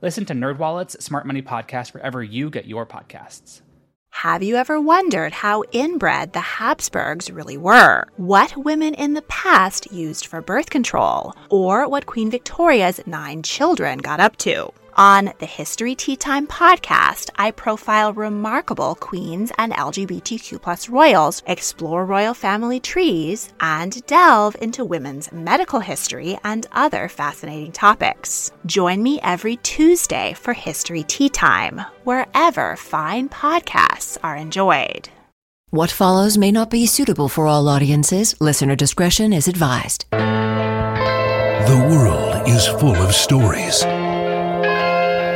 Listen to NerdWallet's Smart Money Podcast wherever you get your podcasts. Have you ever wondered how inbred the Habsburgs really were? What women in the past used for birth control? Or what Queen Victoria's nine children got up to? On the History Tea Time podcast, I profile remarkable queens and LGBTQ plus royals, explore royal family trees, and delve into women's medical history and other fascinating topics. Join me every Tuesday for History Tea Time, wherever fine podcasts are enjoyed. What follows may not be suitable for all audiences. Listener discretion is advised. The world is full of stories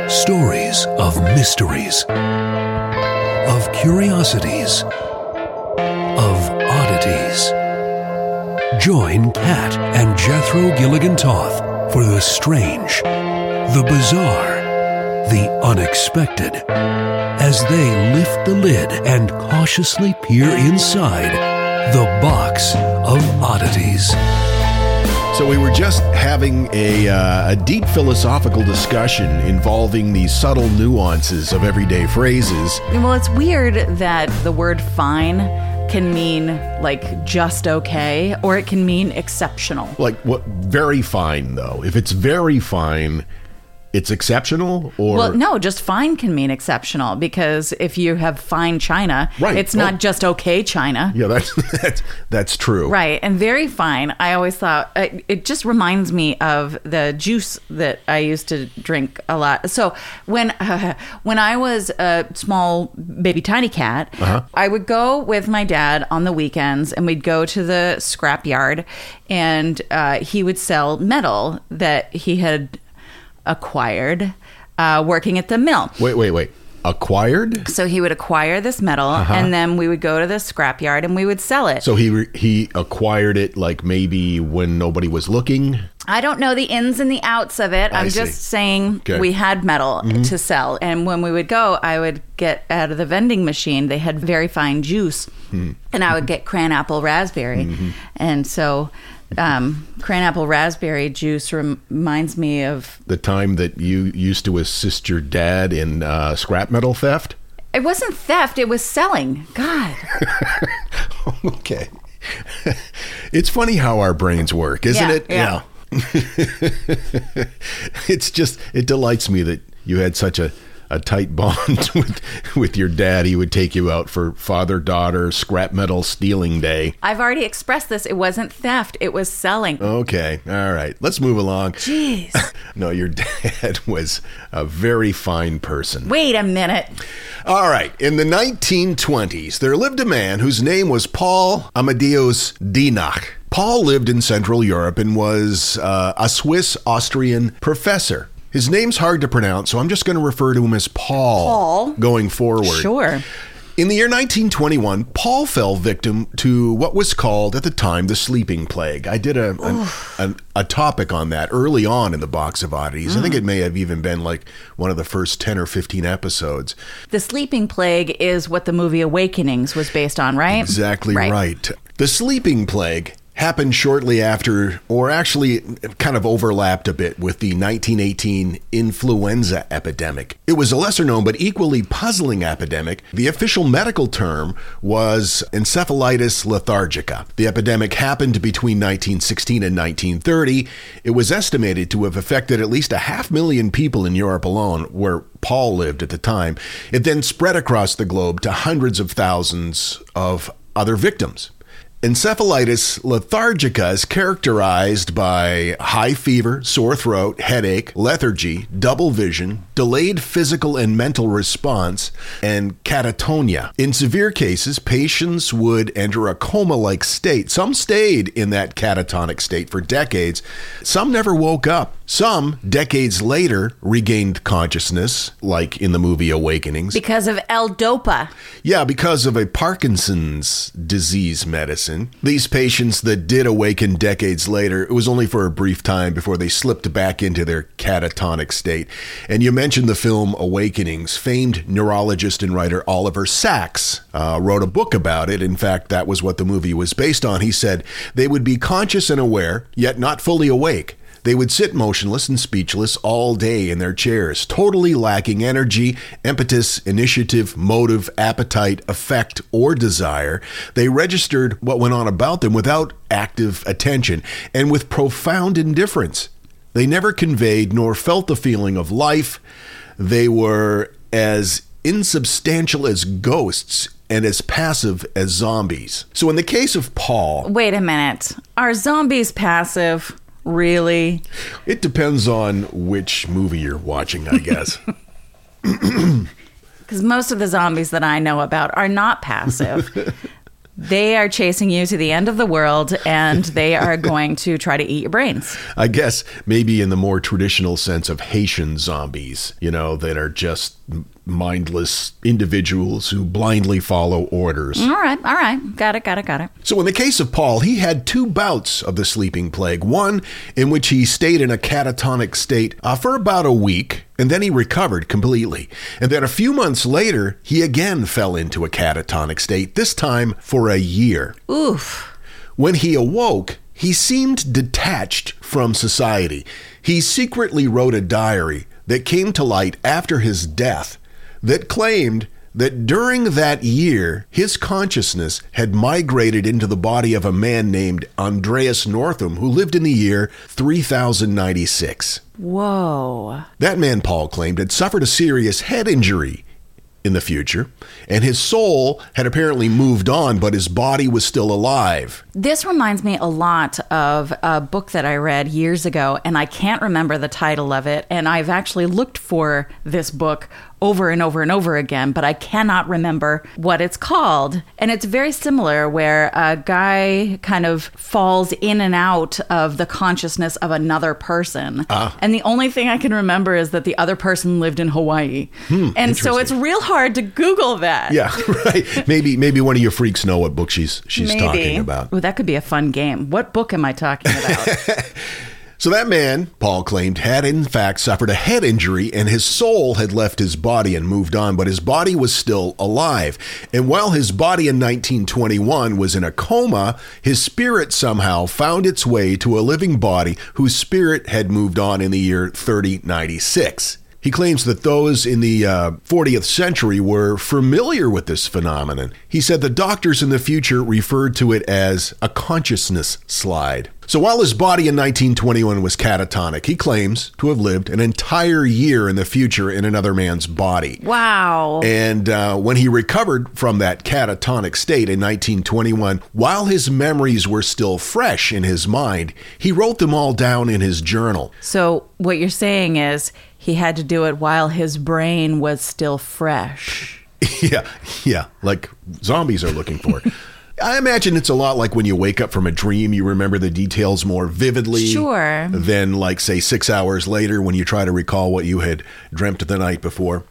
Stories of mysteries, of curiosities, of oddities. Join Kat and Jethro Gilligan Toth for the strange, the bizarre, the unexpected as they lift the lid and cautiously peer inside the box of oddities. So we were just having a, uh, a deep philosophical discussion involving the subtle nuances of everyday phrases. Well, it's weird that the word fine can mean like just okay or it can mean exceptional. Like what very fine though. If it's very fine, it's exceptional or Well, no, just fine can mean exceptional because if you have fine china, Right. it's not Oh. just okay china. Yeah, that's that's that's true. Right, and very fine. I always thought it, it just reminds me of the juice that I used to drink a lot. So when uh, when I was a small baby tiny cat, Uh-huh. I would go with my dad on the weekends, and we'd go to the scrap yard, and uh, he would sell metal that he had acquired uh, working at the mill. Wait, wait, wait. Acquired? So he would acquire this metal, and then we would go to the scrapyard and we would sell it. Uh-huh. So he re- he acquired it like maybe when nobody was looking. I don't know the ins and the outs of it. I I'm see. just saying Okay. Mm-hmm. we had metal to sell. And when we would go, I would get out of the vending machine. They had very fine juice. Hmm. And I would get cran apple raspberry. Mm-hmm. And so um, cran apple raspberry juice reminds me of The time that you used to assist your dad in uh, scrap metal theft. it wasn't theft, it was selling. God. Okay. it's funny how our brains work, isn't Yeah, it? yeah. it's just it delights me that you had such a, a tight bond with with your dad. He would take you out for father daughter scrap metal stealing day. I've already expressed this. It wasn't theft, it was selling. Okay, all right. Let's move along. Jeez. No, your dad was a very fine person. Wait a minute. All right. In the 1920s, there lived a man whose name was Paul Amadeus Dienach. Paul lived in Central Europe and was uh, a Swiss Austrian professor. His name's hard to pronounce, so I'm just going to refer to him as Paul, Paul? going forward. Sure. In the year 1921, Paul fell victim to what was called at the time the sleeping plague. I did a an, an, a topic on that early on in the box of oddities. I think mm. it may have even been like one of the first 10 or 15 episodes. The sleeping plague is what the movie Awakenings was based on, right? Exactly right. The sleeping plague happened shortly after, or actually kind of overlapped a bit with the 1918 influenza epidemic. It was a lesser known but equally puzzling epidemic. The official medical term was encephalitis lethargica. The epidemic happened between 1916 and 1930. It was estimated to have affected at least a half million people in Europe alone, where Paul lived at the time. It then spread across the globe to hundreds of thousands of other victims. Encephalitis lethargica is characterized by high fever, sore throat, headache, lethargy, double vision, delayed physical and mental response, and catatonia. In severe cases, patients would enter a coma like state. Some stayed in that catatonic state for decades, some never woke up. Some, decades later, regained consciousness, like in the movie Awakenings. Because of L-Dopa. Yeah, because of a Parkinson's disease medicine. These patients that did awaken decades later, it was only for a brief time before they slipped back into their catatonic state. And you mentioned the film Awakenings. Famed neurologist and writer Oliver Sacks uh, wrote a book about it. In fact, that was what the movie was based on. He said they would be conscious and aware, yet not fully awake. They would sit motionless and speechless all day in their chairs, totally lacking energy, impetus, initiative, motive, appetite, affect, or desire. They registered what went on about them without active attention and with profound indifference. They never conveyed nor felt the feeling of life. They were as insubstantial as ghosts and as passive as zombies. So, in the case of Paul, Wait a minute. Are zombies passive? Really? it depends on which movie you're watching, I guess. Because most of the zombies that I know about are not passive. they are chasing you to the end of the world and they are going to try to eat your brains. I guess maybe in the more traditional sense of Haitian zombies, you know, that are just mindless individuals who blindly follow orders. All right, all right. Got it, got it, got it. So, in the case of Paul, he had two bouts of the sleeping plague. One in which he stayed in a catatonic state uh, for about a week, and then he recovered completely. And then a few months later, he again fell into a catatonic state, this time for a year. Oof. When he awoke, he seemed detached from society. He secretly wrote a diary that came to light after his death that claimed that during that year, his consciousness had migrated into the body of a man named Andreas Northam, who lived in the year 3096. Whoa. That man, Paul claimed, had suffered a serious head injury in the future, and his soul had apparently moved on, but his body was still alive. This reminds me a lot of a book that I read years ago, and I can't remember the title of it. And I've actually looked for this book over and over and over again, but I cannot remember what it's called. And it's very similar, where a guy kind of falls in and out of the consciousness of another person. Ah. And the only thing I can remember is that the other person lived in Hawaii. Hmm, and so it's real hard to Google that. Yeah, right. Maybe maybe one of your freaks know what book she's she's Maybe. talking about. Oh, that could be a fun game. What book am I talking about? So that man, Paul claimed, had in fact suffered a head injury and his soul had left his body and moved on, but his body was still alive. And while his body in 1921 was in a coma, his spirit somehow found its way to a living body whose spirit had moved on in the year 3096. He claims that those in the uh, 40th century were familiar with this phenomenon. He said the doctors in the future referred to it as a consciousness slide. So while his body in 1921 was catatonic, he claims to have lived an entire year in the future in another man's body. wow. And uh, when he recovered from that catatonic state in 1921, while his memories were still fresh in his mind, he wrote them all down in his journal. So what you're saying is he had to do it while his brain was still fresh. yeah, yeah, like zombies are looking for. I imagine it's a lot like when you wake up from a dream, you remember the details more vividly. Sure. Than, like, say, six hours later when you try to recall what you had dreamt the night before.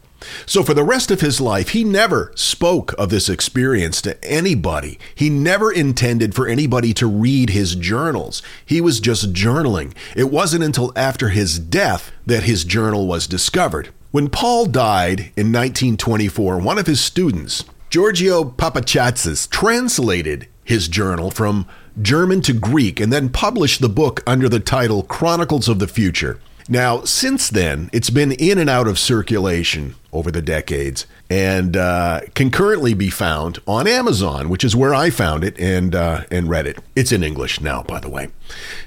So, for the rest of his life, he never spoke of this experience to anybody. He never intended for anybody to read his journals. He was just journaling. It wasn't until after his death that his journal was discovered. When Paul died in 1924, one of his students, Giorgio Papachatzis, translated his journal from German to Greek and then published the book under the title Chronicles of the Future. Now, since then, it's been in and out of circulation over the decades and uh, can currently be found on Amazon, which is where I found it and, uh, and read it. It's in English now, by the way.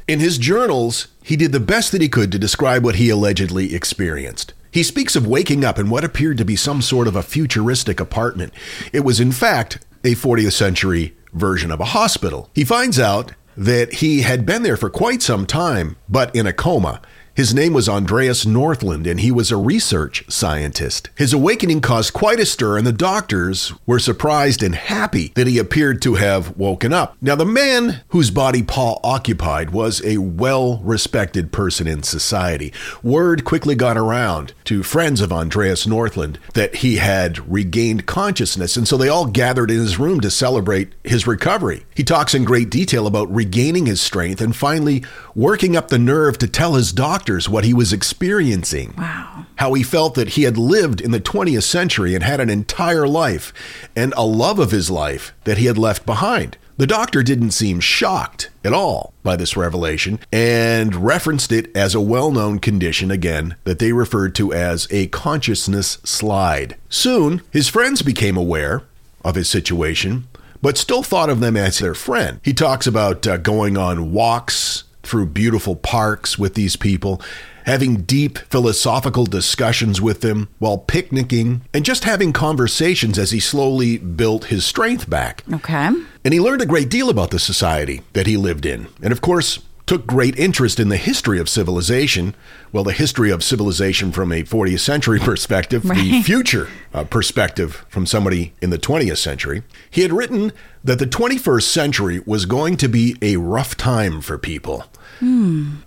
In his journals, he did the best that he could to describe what he allegedly experienced. He speaks of waking up in what appeared to be some sort of a futuristic apartment. It was, in fact, a 40th century version of a hospital. He finds out that he had been there for quite some time, but in a coma. His name was Andreas Northland, and he was a research scientist. His awakening caused quite a stir, and the doctors were surprised and happy that he appeared to have woken up. Now, the man whose body Paul occupied was a well respected person in society. Word quickly got around to friends of Andreas Northland that he had regained consciousness, and so they all gathered in his room to celebrate his recovery. He talks in great detail about regaining his strength and finally working up the nerve to tell his doctor doctors what he was experiencing. Wow. How he felt that he had lived in the 20th century and had an entire life and a love of his life that he had left behind. The doctor didn't seem shocked at all by this revelation and referenced it as a well known condition again that they referred to as a consciousness slide. Soon, his friends became aware of his situation, but still thought of them as their friend. He talks about uh, going on walks through beautiful parks with these people, having deep philosophical discussions with them while picnicking, and just having conversations as he slowly built his strength back. Okay. And he learned a great deal about the society that he lived in. And of course, took great interest in the history of civilization. Well, the history of civilization from a 40th century perspective, the future uh, perspective from somebody in the 20th century. He had written that the 21st century was going to be a rough time for people.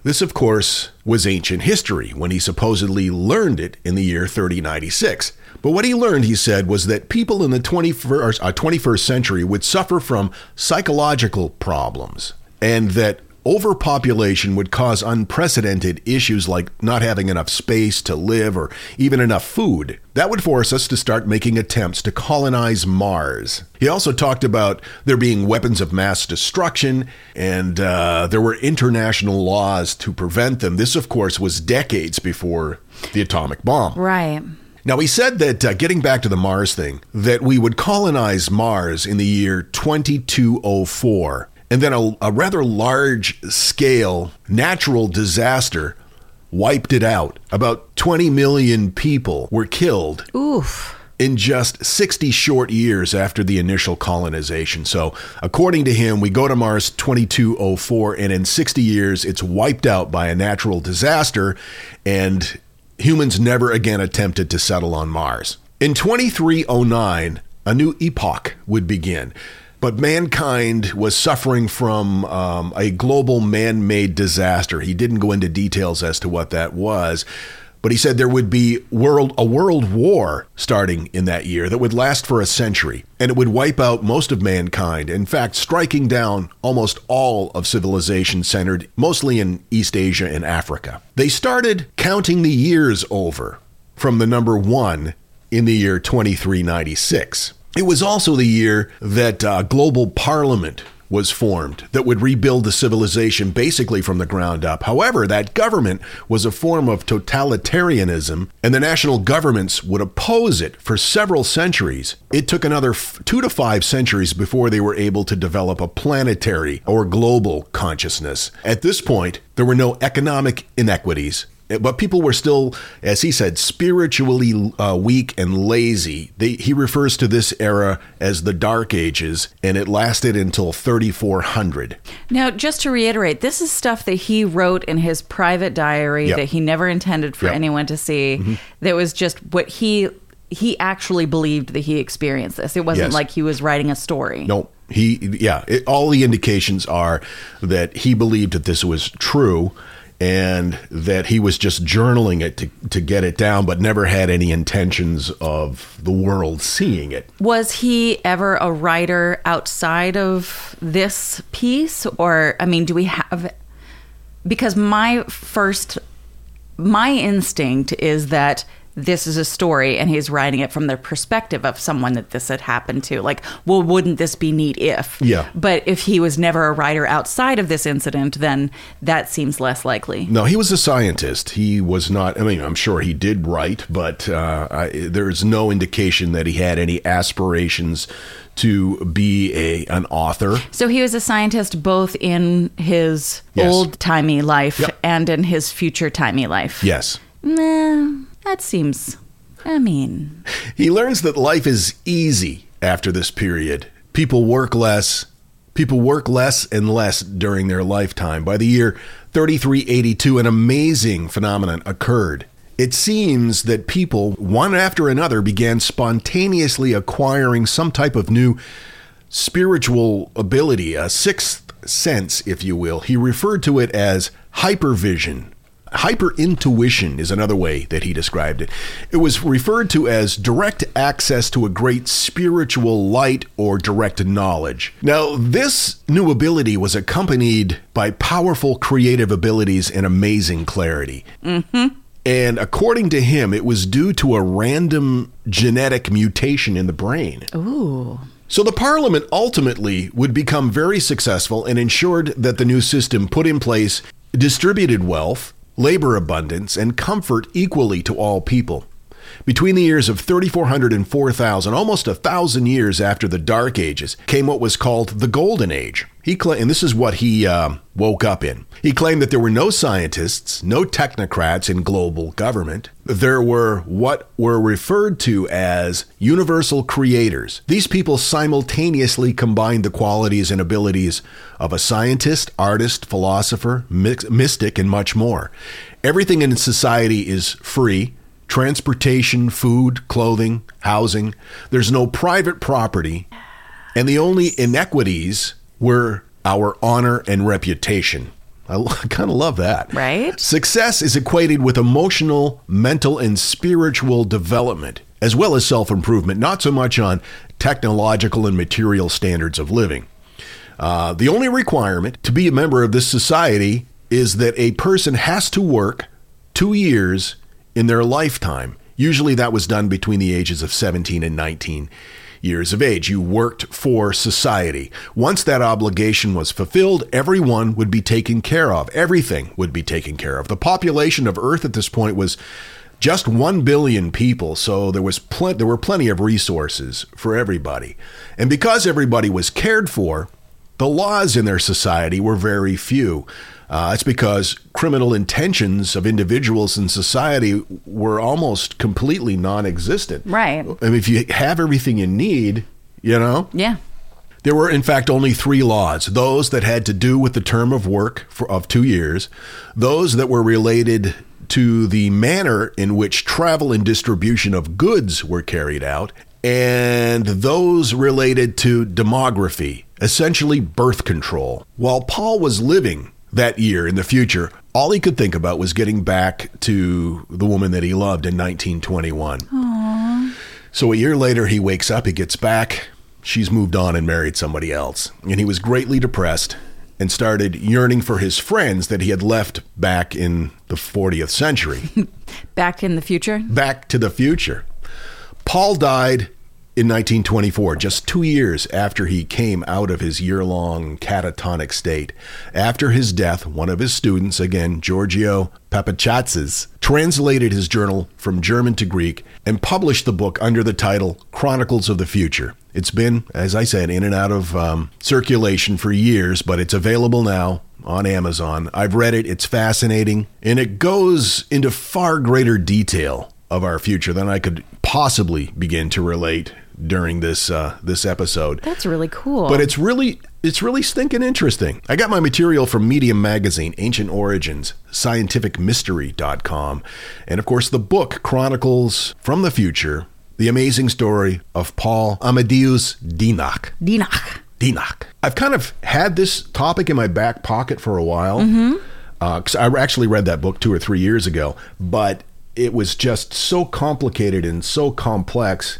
This, of course, was ancient history when he supposedly learned it in the year 3096. But what he learned, he said, was that people in the 21st, uh, 21st century would suffer from psychological problems and that overpopulation would cause unprecedented issues like not having enough space to live or even enough food. That would force us to start making attempts to colonize Mars. He also talked about there being weapons of mass destruction and uh, there were international laws to prevent them. This, of course, was decades before the atomic bomb. Right. Now, he said that, uh, getting back to the Mars thing, that we would colonize Mars in the year 2204. And then a, a rather large scale natural disaster wiped it out. About 20 million people were killed Oof. in just 60 short years after the initial colonization. So, according to him, we go to Mars 2204, and in 60 years, it's wiped out by a natural disaster, and humans never again attempted to settle on Mars. In 2309, a new epoch would begin. But mankind was suffering from um, a global man made disaster. He didn't go into details as to what that was, but he said there would be world a world war starting in that year that would last for a century, and it would wipe out most of mankind. In fact, striking down almost all of civilization centered mostly in East Asia and Africa. They started counting the years over from the number one in the year 2396. It was also the year that uh, Global Parliament was formed that would rebuild the civilization basically from the ground up. However, that government was a form of totalitarianism, and the national governments would oppose it for several centuries. It took another f- two to five centuries before they were able to develop a planetary or global consciousness. At this point, there were no economic inequities. But people were still, as he said, spiritually uh, weak and lazy. They, he refers to this era as the Dark Ages, and it lasted until 3400. Now, just to reiterate, this is stuff that he wrote in his private diary Yep. that he never intended for Yep. Mm-hmm. anyone to see. That was just what he he actually believed that he experienced this. It wasn't Yes. like he was writing a story. No, he, yeah, it, all the indications are that he believed that this was true and that he was just journaling it to, to get it down, but never had any intentions of the world seeing it. Was he ever a writer outside of this piece? Or, I mean, do we have. Because my first. My instinct is that this is a story and he's writing it from the perspective of someone that this had happened to. Like, well, wouldn't this be neat if? Yeah. But if he was never a writer outside of this incident, then that seems less likely. No, he was a scientist. He was not, I mean, I'm sure he did write, but uh, I, there's no indication that he had any aspirations to be a an author. So he was a scientist both in his Yes. old timey life Yep. and in his future timey life. Yes. Nah, that seems. I mean, He learns that life is easy after this period. People work less, People work less and less during their lifetime. By the year 3382, an amazing phenomenon occurred. It seems that people, one after another, began spontaneously acquiring some type of new spiritual ability, a sixth sense, if you will. He referred to it as hypervision. Hyper intuition is another way that he described it. It was referred to as direct access to a great spiritual light or direct knowledge. Now, this new ability was accompanied by powerful creative abilities and amazing clarity. Mm-hmm. And according to him, it was due to a random genetic mutation in the brain. Ooh. So the parliament ultimately would become very successful and ensured that the new system put in place distributed wealth, labor abundance, and comfort equally to all people. Between the years of 3400 and 4000, almost a thousand years after the Dark Ages, came what was called the Golden Age. He and this is what he uh, woke up in. He claimed that there were no scientists, no technocrats in global government. There were what were referred to as universal creators. These people simultaneously combined the qualities and abilities of a scientist, artist, philosopher, mystic, and much more. Everything in society is free transportation, food, clothing, housing. There's no private property. And the only inequities were our honor and reputation. I, kind of love that. Right? Success is equated with emotional, mental, and spiritual development, as well as self improvement, not so much on technological and material standards of living. Uh, the only requirement to be a member of this society is that a person has to work two years in their lifetime. Usually that was done between the ages of 17 and 19 years of age. You worked for society. Once that obligation was fulfilled, everyone would be taken care of. Everything would be taken care of. The population of Earth at this point was just 1 billion people, so there was pl- there were plenty of resources for everybody. And because everybody was cared for, the laws in their society were very few. Uh, it's because criminal intentions of individuals in society were almost completely non existent. Right. I mean, if you have everything you need, you know? Yeah. There were, in fact, only three laws those that had to do with the term of work for, of two years, those that were related to the manner in which travel and distribution of goods were carried out, and those related to demography, essentially birth control. While Paul was living that year in the future, all he could think about was getting back to the woman that he loved in 1921. Aww. So a year later, he wakes up, he gets back. She's moved on and married somebody else. And he was greatly depressed and started yearning for his friends that he had left back in the 40th century, Back in the future. back to the future. Paul died in 1924, just two years after he came out of his year long catatonic state. After his death, one of his students, again, Giorgio Papachatzis, translated his journal from German to Greek and published the book under the title Chronicles of the Future. It's been, as I said, in and out of um, circulation for years, but it's available now on Amazon. I've read it, it's fascinating, and it goes into far greater detail of our future than I could possibly begin to relate during this uh, this episode. That's really cool. But it's really it's really stinking interesting. I got my material from Medium Magazine, Ancient Origins, scientificmystery.com, and of course the book chronicles from the future the amazing story of Paul Amadeus Dienach. Dinach. Dinach. I've kind of had this topic in my back pocket for a while. Because I actually read that book two or three years ago, but it was just so complicated and so complex.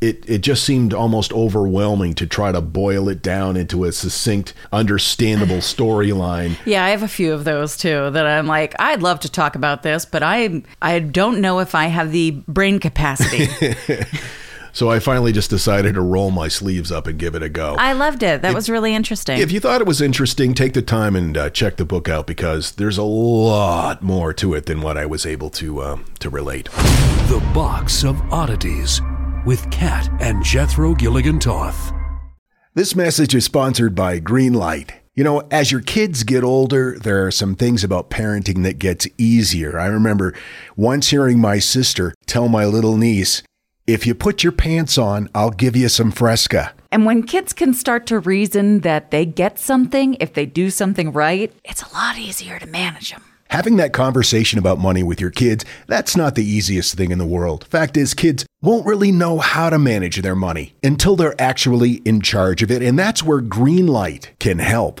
It, it just seemed almost overwhelming to try to boil it down into a succinct, understandable storyline. Yeah, I have a few of those too that I'm like, I'd love to talk about this, but I I don't know if I have the brain capacity. So I finally just decided to roll my sleeves up and give it a go. I loved it. That was really interesting. If you thought it was interesting, take the time and uh, check the book out because there's a lot more to it than what I was able to um, to relate. The Box of Oddities with Kat and Jethro Gilligan Toth. This message is sponsored by Greenlight. You know, as your kids get older, there are some things about parenting that gets easier. I remember once hearing my sister tell my little niece, If you put your pants on, I'll give you some Fresca. And when kids can start to reason that they get something if they do something right, it's a lot easier to manage them. Having that conversation about money with your kids, that's not the easiest thing in the world. Fact is, kids won't really know how to manage their money until they're actually in charge of it, and that's where Greenlight can help.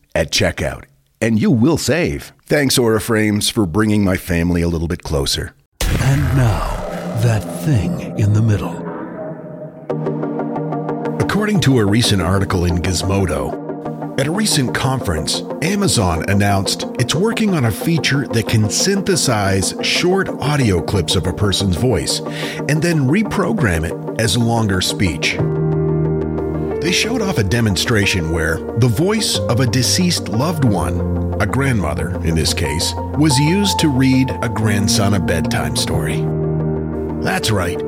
at checkout, and you will save. Thanks, Aura Frames, for bringing my family a little bit closer. And now, that thing in the middle. According to a recent article in Gizmodo, at a recent conference, Amazon announced it's working on a feature that can synthesize short audio clips of a person's voice and then reprogram it as longer speech. They showed off a demonstration where the voice of a deceased loved one, a grandmother in this case, was used to read a grandson a bedtime story. That's right.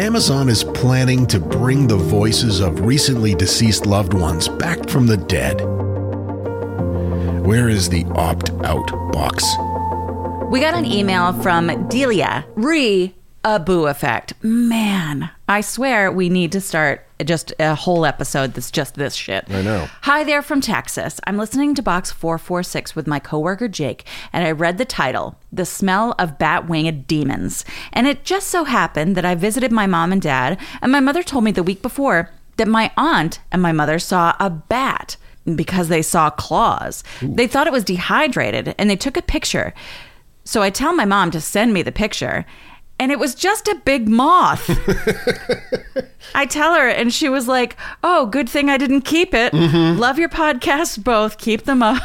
Amazon is planning to bring the voices of recently deceased loved ones back from the dead. Where is the opt out box? We got an email from Delia re a boo effect. Man, I swear we need to start just a whole episode that's just this shit. I know. Hi there from Texas. I'm listening to Box 446 with my coworker Jake, and I read the title, The Smell of Bat Winged Demons. And it just so happened that I visited my mom and dad, and my mother told me the week before that my aunt and my mother saw a bat because they saw claws. They thought it was dehydrated and they took a picture. So I tell my mom to send me the picture, and it was just a big moth. I tell her, and she was like, Oh, good thing I didn't keep it. Love your podcasts both. Keep them up.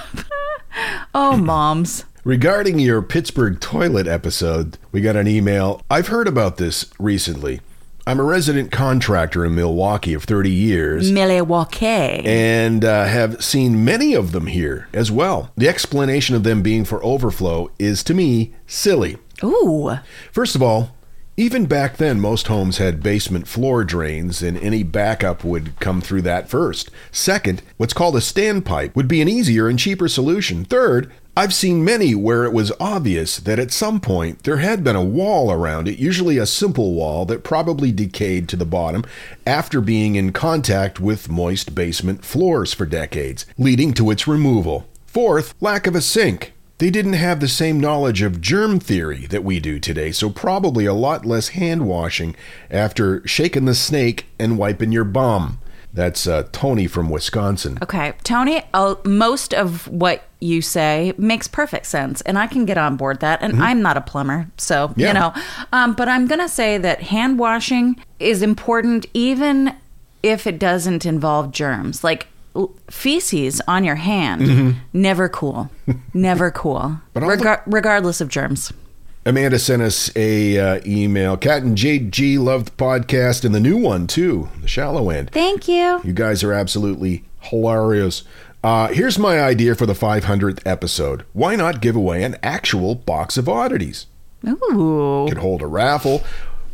oh, moms. Regarding your Pittsburgh toilet episode, we got an email. I've heard about this recently. I'm a resident contractor in Milwaukee of 30 years. Milwaukee. and uh, have seen many of them here as well. The explanation of them being for overflow is to me silly. Ooh. First of all, even back then, most homes had basement floor drains, and any backup would come through that first. Second, what's called a standpipe would be an easier and cheaper solution. Third, I've seen many where it was obvious that at some point there had been a wall around it, usually a simple wall that probably decayed to the bottom after being in contact with moist basement floors for decades, leading to its removal. Fourth, lack of a sink. They didn't have the same knowledge of germ theory that we do today, so probably a lot less hand washing after shaking the snake and wiping your bum. That's uh, Tony from Wisconsin. Okay, Tony, uh, most of what you say makes perfect sense, and I can get on board that. And I'm not a plumber, so Mm-hmm. Yeah. you know. Um, but I'm gonna say that hand washing is important, even if it doesn't involve germs, like feces on your hand. Never cool, never cool, Mm-hmm. But all the- regardless of germs. Amanda sent us a uh, email. Kat and JG love the podcast and the new one too, the shallow end. Thank you. You guys are absolutely hilarious. Uh, here's my idea for the 500th episode. Why not give away an actual box of oddities? Ooh. Could hold a raffle,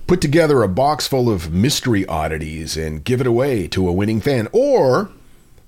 put together a box full of mystery oddities, and give it away to a winning fan, or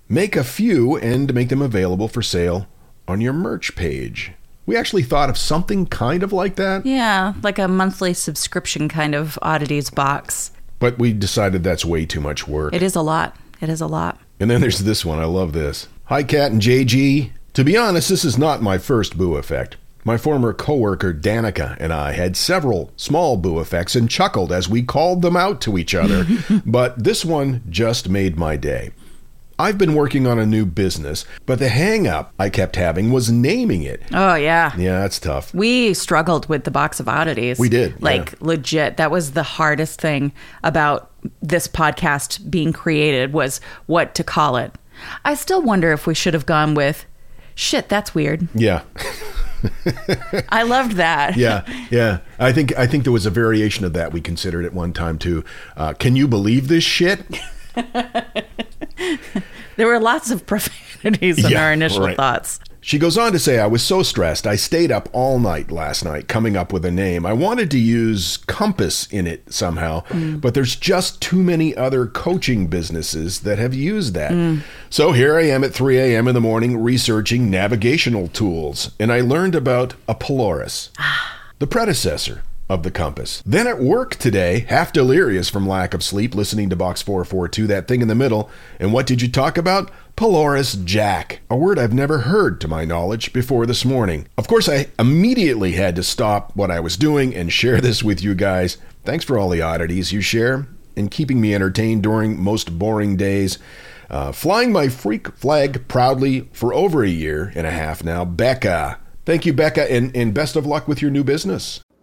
make a few and make them available for sale on your merch page. We actually thought of something kind of like that, Yeah, like a monthly subscription kind of oddities box. but we decided that's way too much work. It is a lot. It is a lot. And then there's this one. I love this. Hi, Kat and JG. To be honest, this is not my first boo effect. My former coworker Danica and I had several small boo effects and chuckled as we called them out to each other, but this one just made my day. I've been working on a new business, but the hang up I kept having was naming it. Oh yeah. Yeah, that's tough. We struggled with the box of oddities. We did, Like yeah. legit. That was the hardest thing about this podcast being created was what to call it. I still wonder if we should have gone with shit, that's weird. Yeah. I loved that. Yeah, yeah. I think I think there was a variation of that we considered at one time too. Uh, can you believe this shit? There were lots of profanities in Yeah, our initial right. thoughts. She goes on to say, I was so stressed. I stayed up all night last night coming up with a name. I wanted to use Compass in it somehow, mm. but there's just too many other coaching businesses that have used that. Mm. So here I am at 3 a.m. in the morning researching navigational tools, and I learned about a pelorus, ah. the predecessor of the compass. Then at work today, half delirious from lack of sleep, listening to Box 442, that thing in the middle. And what did you talk about? Pelorus Jack, a word I've never heard to my knowledge before this morning. Of course, I immediately had to stop what I was doing and share this with you guys. Thanks for all the oddities you share and keeping me entertained during most boring days. Uh, flying my freak flag proudly for over a year and a half now, Becca. Thank you, Becca, and, and best of luck with your new business.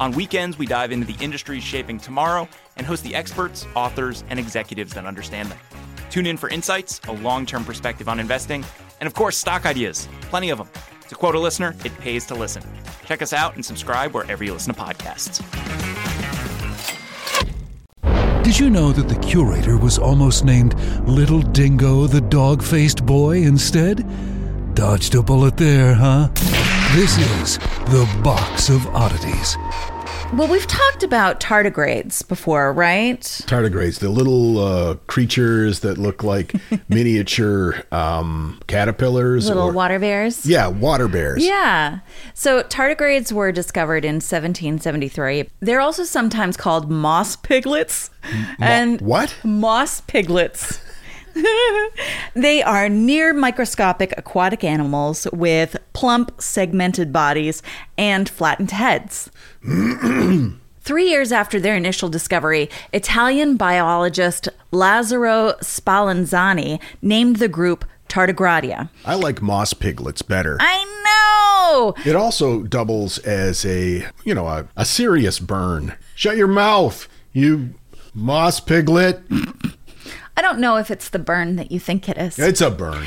On weekends, we dive into the industries shaping tomorrow and host the experts, authors, and executives that understand them. Tune in for insights, a long term perspective on investing, and of course, stock ideas. Plenty of them. To quote a listener, it pays to listen. Check us out and subscribe wherever you listen to podcasts. Did you know that the curator was almost named Little Dingo the Dog Faced Boy instead? Dodged a bullet there, huh? This is the Box of Oddities. Well, we've talked about tardigrades before, right? Tardigrades, the little uh, creatures that look like miniature um, caterpillars. Little or- water bears. Yeah, water bears. Yeah. So tardigrades were discovered in 1773. They're also sometimes called moss piglets. and what? Moss piglets. They are near microscopic aquatic animals with plump, segmented bodies and flattened heads. Three years after their initial discovery, Italian biologist Lazzaro Spallanzani named the group Tardigrada. I like moss piglets better. I know! It also doubles as a, you know, a, a serious burn. Shut your mouth, you moss piglet. I don't know if it's the burn that you think it is. It's a burn.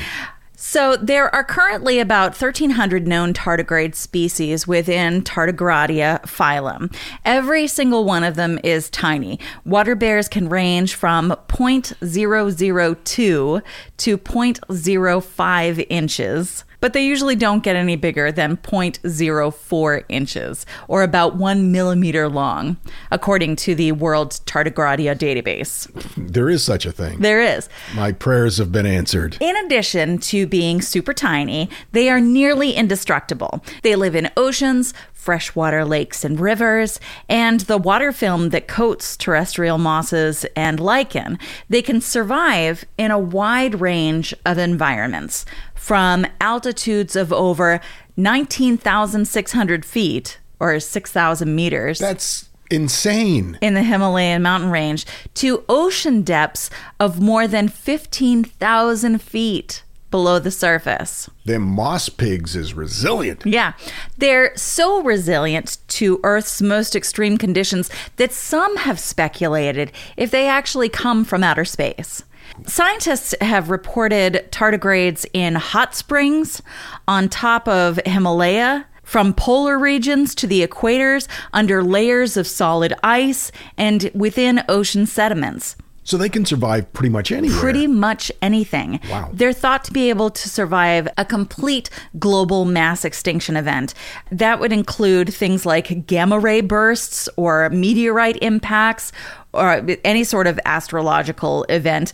So there are currently about 1,300 known tardigrade species within Tardigrada phylum. Every single one of them is tiny. Water bears can range from 0.002 to 0.05 inches. But they usually don't get any bigger than 0.04 inches, or about one millimeter long, according to the World Tardigrada database. There is such a thing. There is. My prayers have been answered. In addition to being super tiny, they are nearly indestructible. They live in oceans, freshwater lakes and rivers, and the water film that coats terrestrial mosses and lichen. They can survive in a wide range of environments, from altitudes of over 19,600 feet or 6,000 meters That's insane. in the Himalayan mountain range to ocean depths of more than 15,000 feet below the surface. Them moss pigs is resilient. Yeah, they're so resilient to Earth's most extreme conditions that some have speculated if they actually come from outer space. Scientists have reported tardigrades in hot springs, on top of Himalaya, from polar regions to the equators, under layers of solid ice, and within ocean sediments. So they can survive pretty much anywhere. Pretty much anything. Wow. They're thought to be able to survive a complete global mass extinction event. That would include things like gamma ray bursts or meteorite impacts or any sort of astrological event.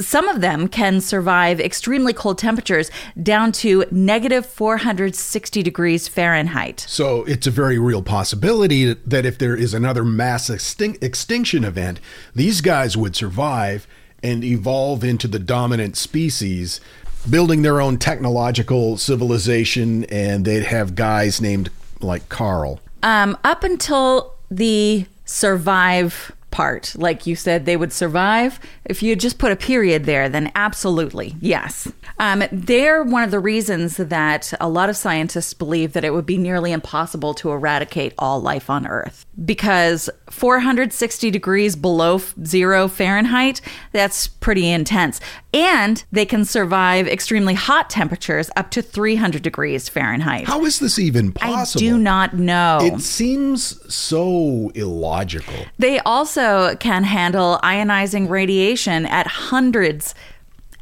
Some of them can survive extremely cold temperatures down to negative 460 degrees Fahrenheit. So it's a very real possibility that if there is another mass extin- extinction event, these guys would survive and evolve into the dominant species, building their own technological civilization, and they'd have guys named like Carl. Um, up until the survive part, like you said, they would survive. If you just put a period there, then absolutely, yes. Um, they're one of the reasons that a lot of scientists believe that it would be nearly impossible to eradicate all life on Earth because 460 degrees below f- zero Fahrenheit, that's pretty intense. And they can survive extremely hot temperatures up to 300 degrees Fahrenheit. How is this even possible? I do not know. It seems so illogical. They also can handle ionizing radiation at hundreds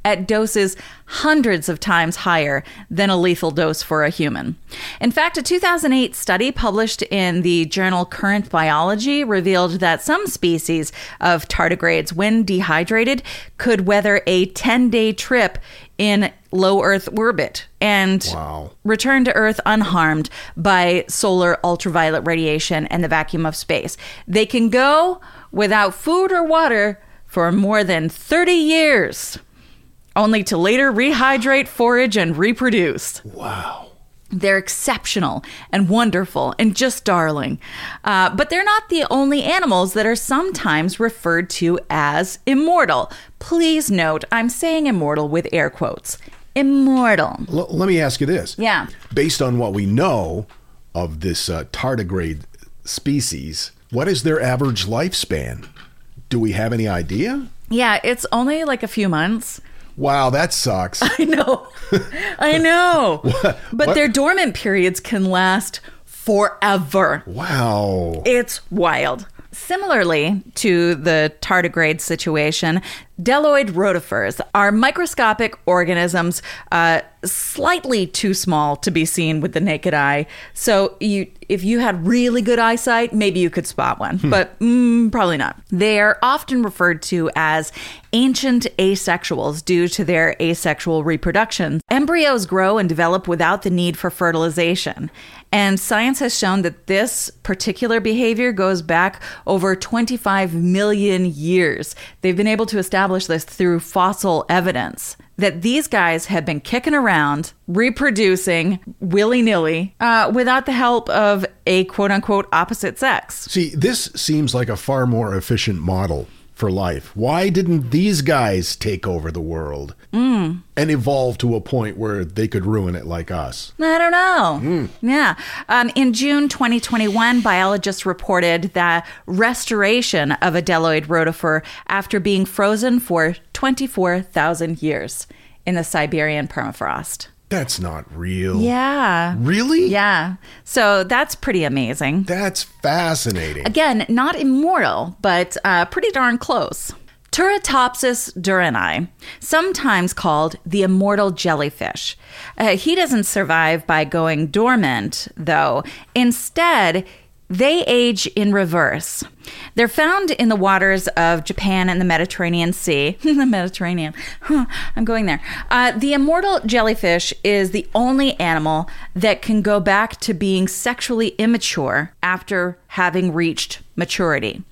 at doses hundreds of times higher than a lethal dose for a human. In fact, a 2008 study published in the journal Current Biology revealed that some species of tardigrades, when dehydrated, could weather a 10 day trip in low Earth orbit and Wow. return to Earth unharmed by solar ultraviolet radiation and the vacuum of space. They can go without food or water for more than 30 years, only to later rehydrate, forage, and reproduce. Wow. They're exceptional and wonderful and just darling. Uh, but they're not the only animals that are sometimes referred to as immortal. Please note, I'm saying immortal with air quotes. Immortal. L- let me ask you this. Yeah. Based on what we know of this uh, tardigrade species, what is their average lifespan? Do we have any idea? Yeah, it's only like a few months. Wow, that sucks. I know. I know. but what? their dormant periods can last forever. wow. It's wild. Similarly to the tardigrade situation, Bdelloid rotifers are microscopic organisms, uh, slightly too small to be seen with the naked eye. So, you, if you had really good eyesight, maybe you could spot one, but mm, probably not. They are often referred to as ancient asexuals due to their asexual reproduction. Embryos grow and develop without the need for fertilization. And science has shown that this particular behavior goes back over 25 million years. They've been able to establish this through fossil evidence that these guys have been kicking around, reproducing willy nilly uh, without the help of a quote unquote opposite sex. See, this seems like a far more efficient model for life. Why didn't these guys take over the world and evolve to a point where they could ruin it like us? I don't know. Yeah. Um, in June 2021, biologists reported the restoration of a Bdelloid rotifer after being frozen for 24,000 years in the Siberian permafrost. That's not real. Yeah. Really? Yeah. So that's pretty amazing. That's fascinating. Again, not immortal, but uh, pretty darn close. Turritopsis dohrnii, sometimes called the immortal jellyfish. Uh, he doesn't survive by going dormant, though. Instead, they age in reverse. They're found in the waters of Japan and the Mediterranean Sea. the Mediterranean. Huh, I'm going there. Uh, the immortal jellyfish is the only animal that can go back to being sexually immature after having reached maturity.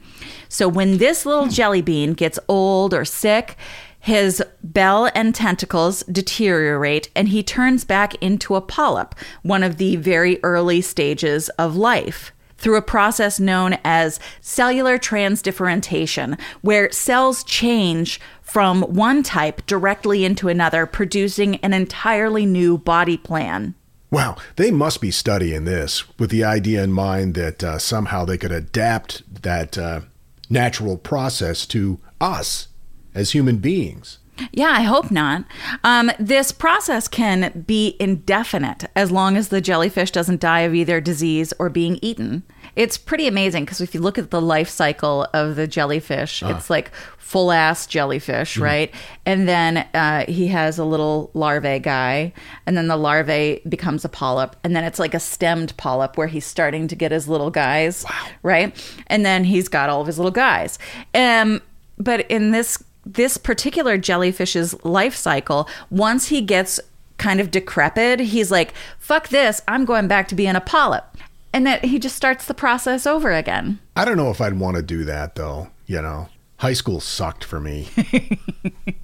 So when this little jelly bean gets old or sick, his bell and tentacles deteriorate and he turns back into a polyp, one of the very early stages of life through a process known as cellular transdifferentiation, where cells change from one type directly into another, producing an entirely new body plan. Wow, they must be studying this with the idea in mind that uh, somehow they could adapt that uh, natural process to us as human beings. Yeah, I hope not. Um, this process can be indefinite as long as the jellyfish doesn't die of either disease or being eaten. It's pretty amazing because if you look at the life cycle of the jellyfish, it's like full ass jellyfish, right? And then uh, he has a little larvae guy, and then the larvae becomes a polyp, and then it's like a stemmed polyp where he's starting to get his little guys, right? And then he's got all of his little guys. Um, but in this this particular jellyfish's life cycle, once he gets kind of decrepit, he's like, fuck this, I'm going back to being a polyp. And that he just starts the process over again. I don't know if I'd want to do that though, you know. High school sucked for me.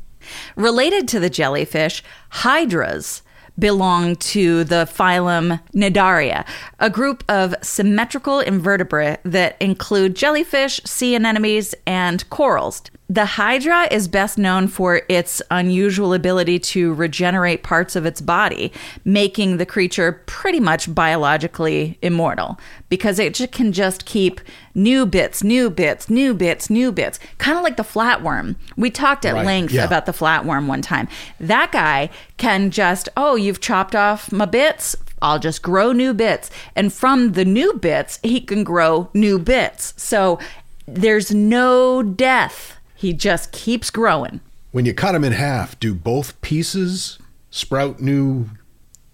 Related to the jellyfish, hydras belong to the phylum Cnidaria, a group of symmetrical invertebrate that include jellyfish, sea anemones, and corals. The hydra is best known for its unusual ability to regenerate parts of its body, making the creature pretty much biologically immortal because it can just keep new bits, new bits, new bits, new bits, kind of like the flatworm. We talked at Right, length yeah. about the flatworm one time. That guy can just, oh, you've chopped off my bits. I'll just grow new bits. And from the new bits, he can grow new bits. So there's no death. He just keeps growing. when you cut them in half, do both pieces sprout new?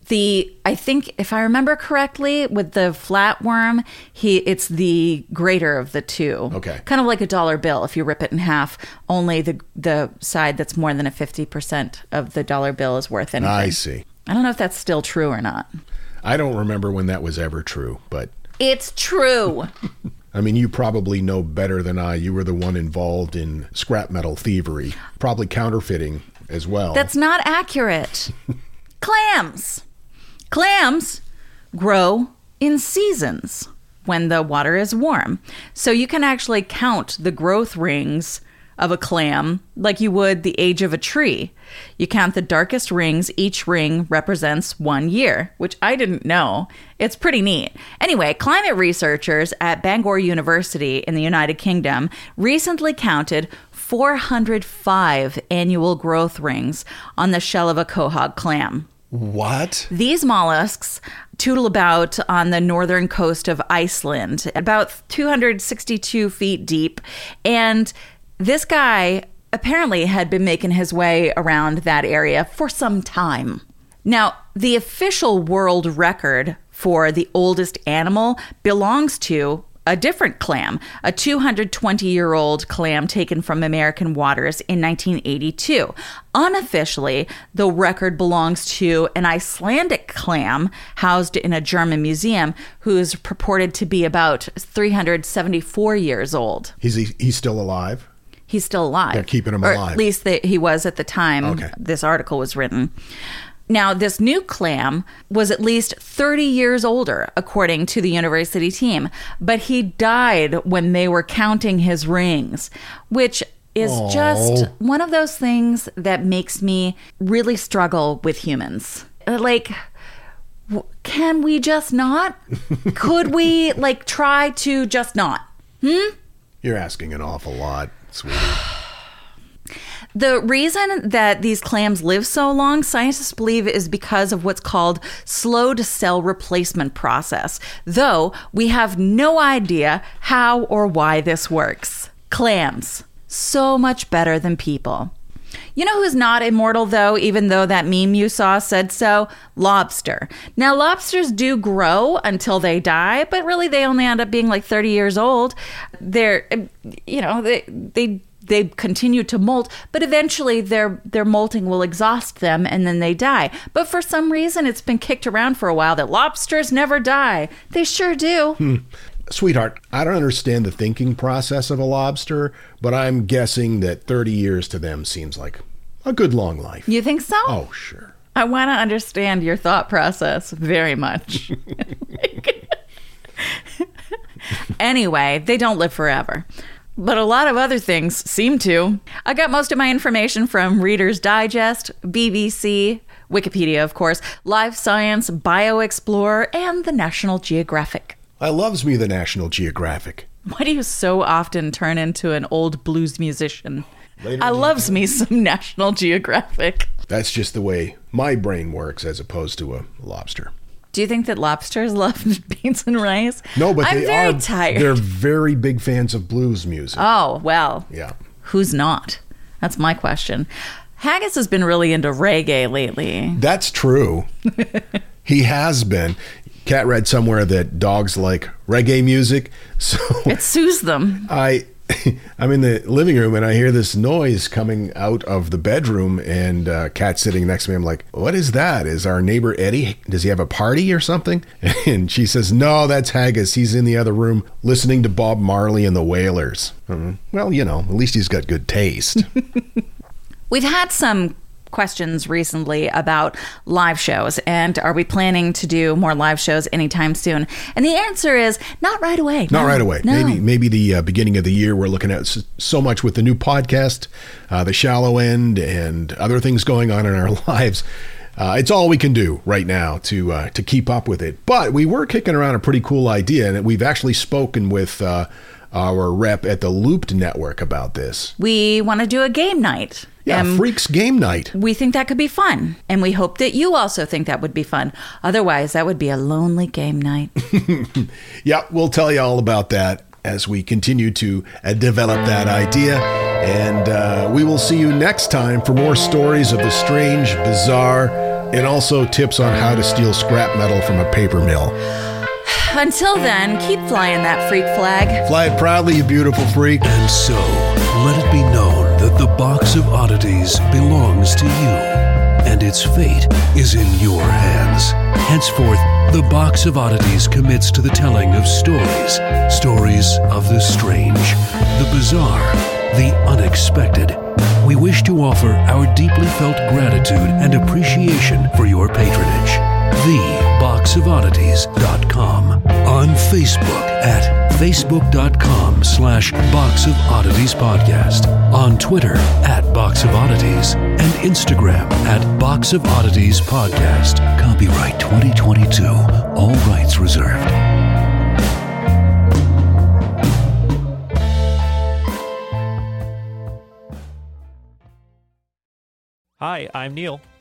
The I think if I remember correctly, with the flatworm, he it's the greater of the two. Okay. Kind of like a dollar bill. If you rip it in half, only the the side that's more than a fifty percent of the dollar bill is worth anything. I see. I don't know if that's still true or not. I don't remember when that was ever true, but It's true. I mean, you probably know better than I. You were the one involved in scrap metal thievery, probably counterfeiting as well. That's not accurate. Clams. Clams grow in seasons when the water is warm. So you can actually count the growth rings of a clam like you would the age of a tree. You count the darkest rings, each ring represents one year, which I didn't know. It's pretty neat. Anyway, climate researchers at Bangor University in the United Kingdom recently counted 405 annual growth rings on the shell of a quahog clam. What? These mollusks tootle about on the northern coast of Iceland, about 262 feet deep. And this guy apparently had been making his way around that area for some time. Now, the official world record for the oldest animal belongs to a different clam, a 220 year old clam taken from American waters in 1982. Unofficially, the record belongs to an Icelandic clam housed in a German museum who is purported to be about 374 years old. He's he's still alive. He's still alive. They're keeping him or alive. At least that he was at the time Okay. this article was written. Now, this new clam was at least 30 years older, according to the university team, but he died when they were counting his rings, which is just one of those things that makes me really struggle with humans. Like, can we just not? Could we, like, try to just not? Hmm? You're asking an awful lot, sweetie. The reason that these clams live so long, scientists believe, is because of what's called slow to cell replacement process, though we have no idea how or why this works. Clams, so much better than people. You know who's not immortal though, even though that meme you saw said so? Lobster. Now, lobsters do grow until they die, but really they only end up being like 30 years old. They're, um, you know, they, they, they continue to molt, but eventually their their molting will exhaust them and then they die. But for some reason it's been kicked around for a while that lobsters never die. They sure do. Hmm. Sweetheart, I don't understand the thinking process of a lobster, but I'm guessing that 30 years to them seems like a good long life. You think so? Oh, sure. I want to understand your thought process very much. anyway, they don't live forever. But a lot of other things seem to. I got most of my information from Reader's Digest, BBC, Wikipedia, of course, Live Science, BioExplorer, and the National Geographic. I loves me the National Geographic. Why do you so often turn into an old blues musician? Later I loves me some National Geographic. That's just the way my brain works as opposed to a lobster. Do you think that lobsters love beans and rice? No, but I'm they very are tired. they're very big fans of blues music. Oh, well. yeah. Who's not? That's my question. Haggis has been really into reggae lately. That's true. he has been. Kat read somewhere that dogs like reggae music. So It soothes them. I I'm in the living room and I hear this noise coming out of the bedroom and uh, Kat sitting next to me. I'm like, "What is that? Is our neighbor Eddie? Does he have a party or something?" And she says, "No, that's Haggis. He's in the other room listening to Bob Marley and the Wailers." Mhm. Well, you know, at least he's got good taste. We've had some questions recently about live shows and are we planning to do more live shows anytime soon? And the answer is not right away. Not No, right away. no. Maybe maybe the uh, beginning of the year. We're looking at so much with the new podcast, uh, the shallow end, and other things going on in our lives. Uh, it's all we can do right now to uh, to keep up with it. But we were kicking around a pretty cool idea, and we've actually spoken with uh, our rep at the Looped Network about this. We want to do a game night. Yeah, And Freaks Game Night. we think that could be fun. And we hope that you also think that would be fun. Otherwise, that would be a lonely game night. Yeah, we'll tell you all about that as we continue to uh, develop that idea. And uh, we will see you next time for more stories of the strange, bizarre, and also tips on how to steal scrap metal from a paper mill. Until then, keep flying that freak flag. Fly it proudly, you beautiful freak. And so, let it be known that the box of oddities belongs to you, and its fate is in your hands. Henceforth, the box of oddities commits to the telling of stories stories of the strange, the bizarre, the unexpected. We wish to offer our deeply felt gratitude and appreciation for your patronage. TheBoxOfOddities.com. On Facebook at Facebook.com slash Box of Oddities Podcast. On Twitter at Box of Oddities. And Instagram at Box of Oddities Podcast. Copyright 2022. All rights reserved. Hi, I'm Neil.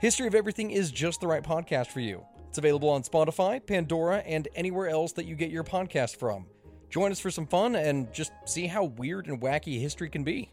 History of Everything is just the right podcast for you. It's available on Spotify, Pandora, and anywhere else that you get your podcast from. Join us for some fun and just see how weird and wacky history can be.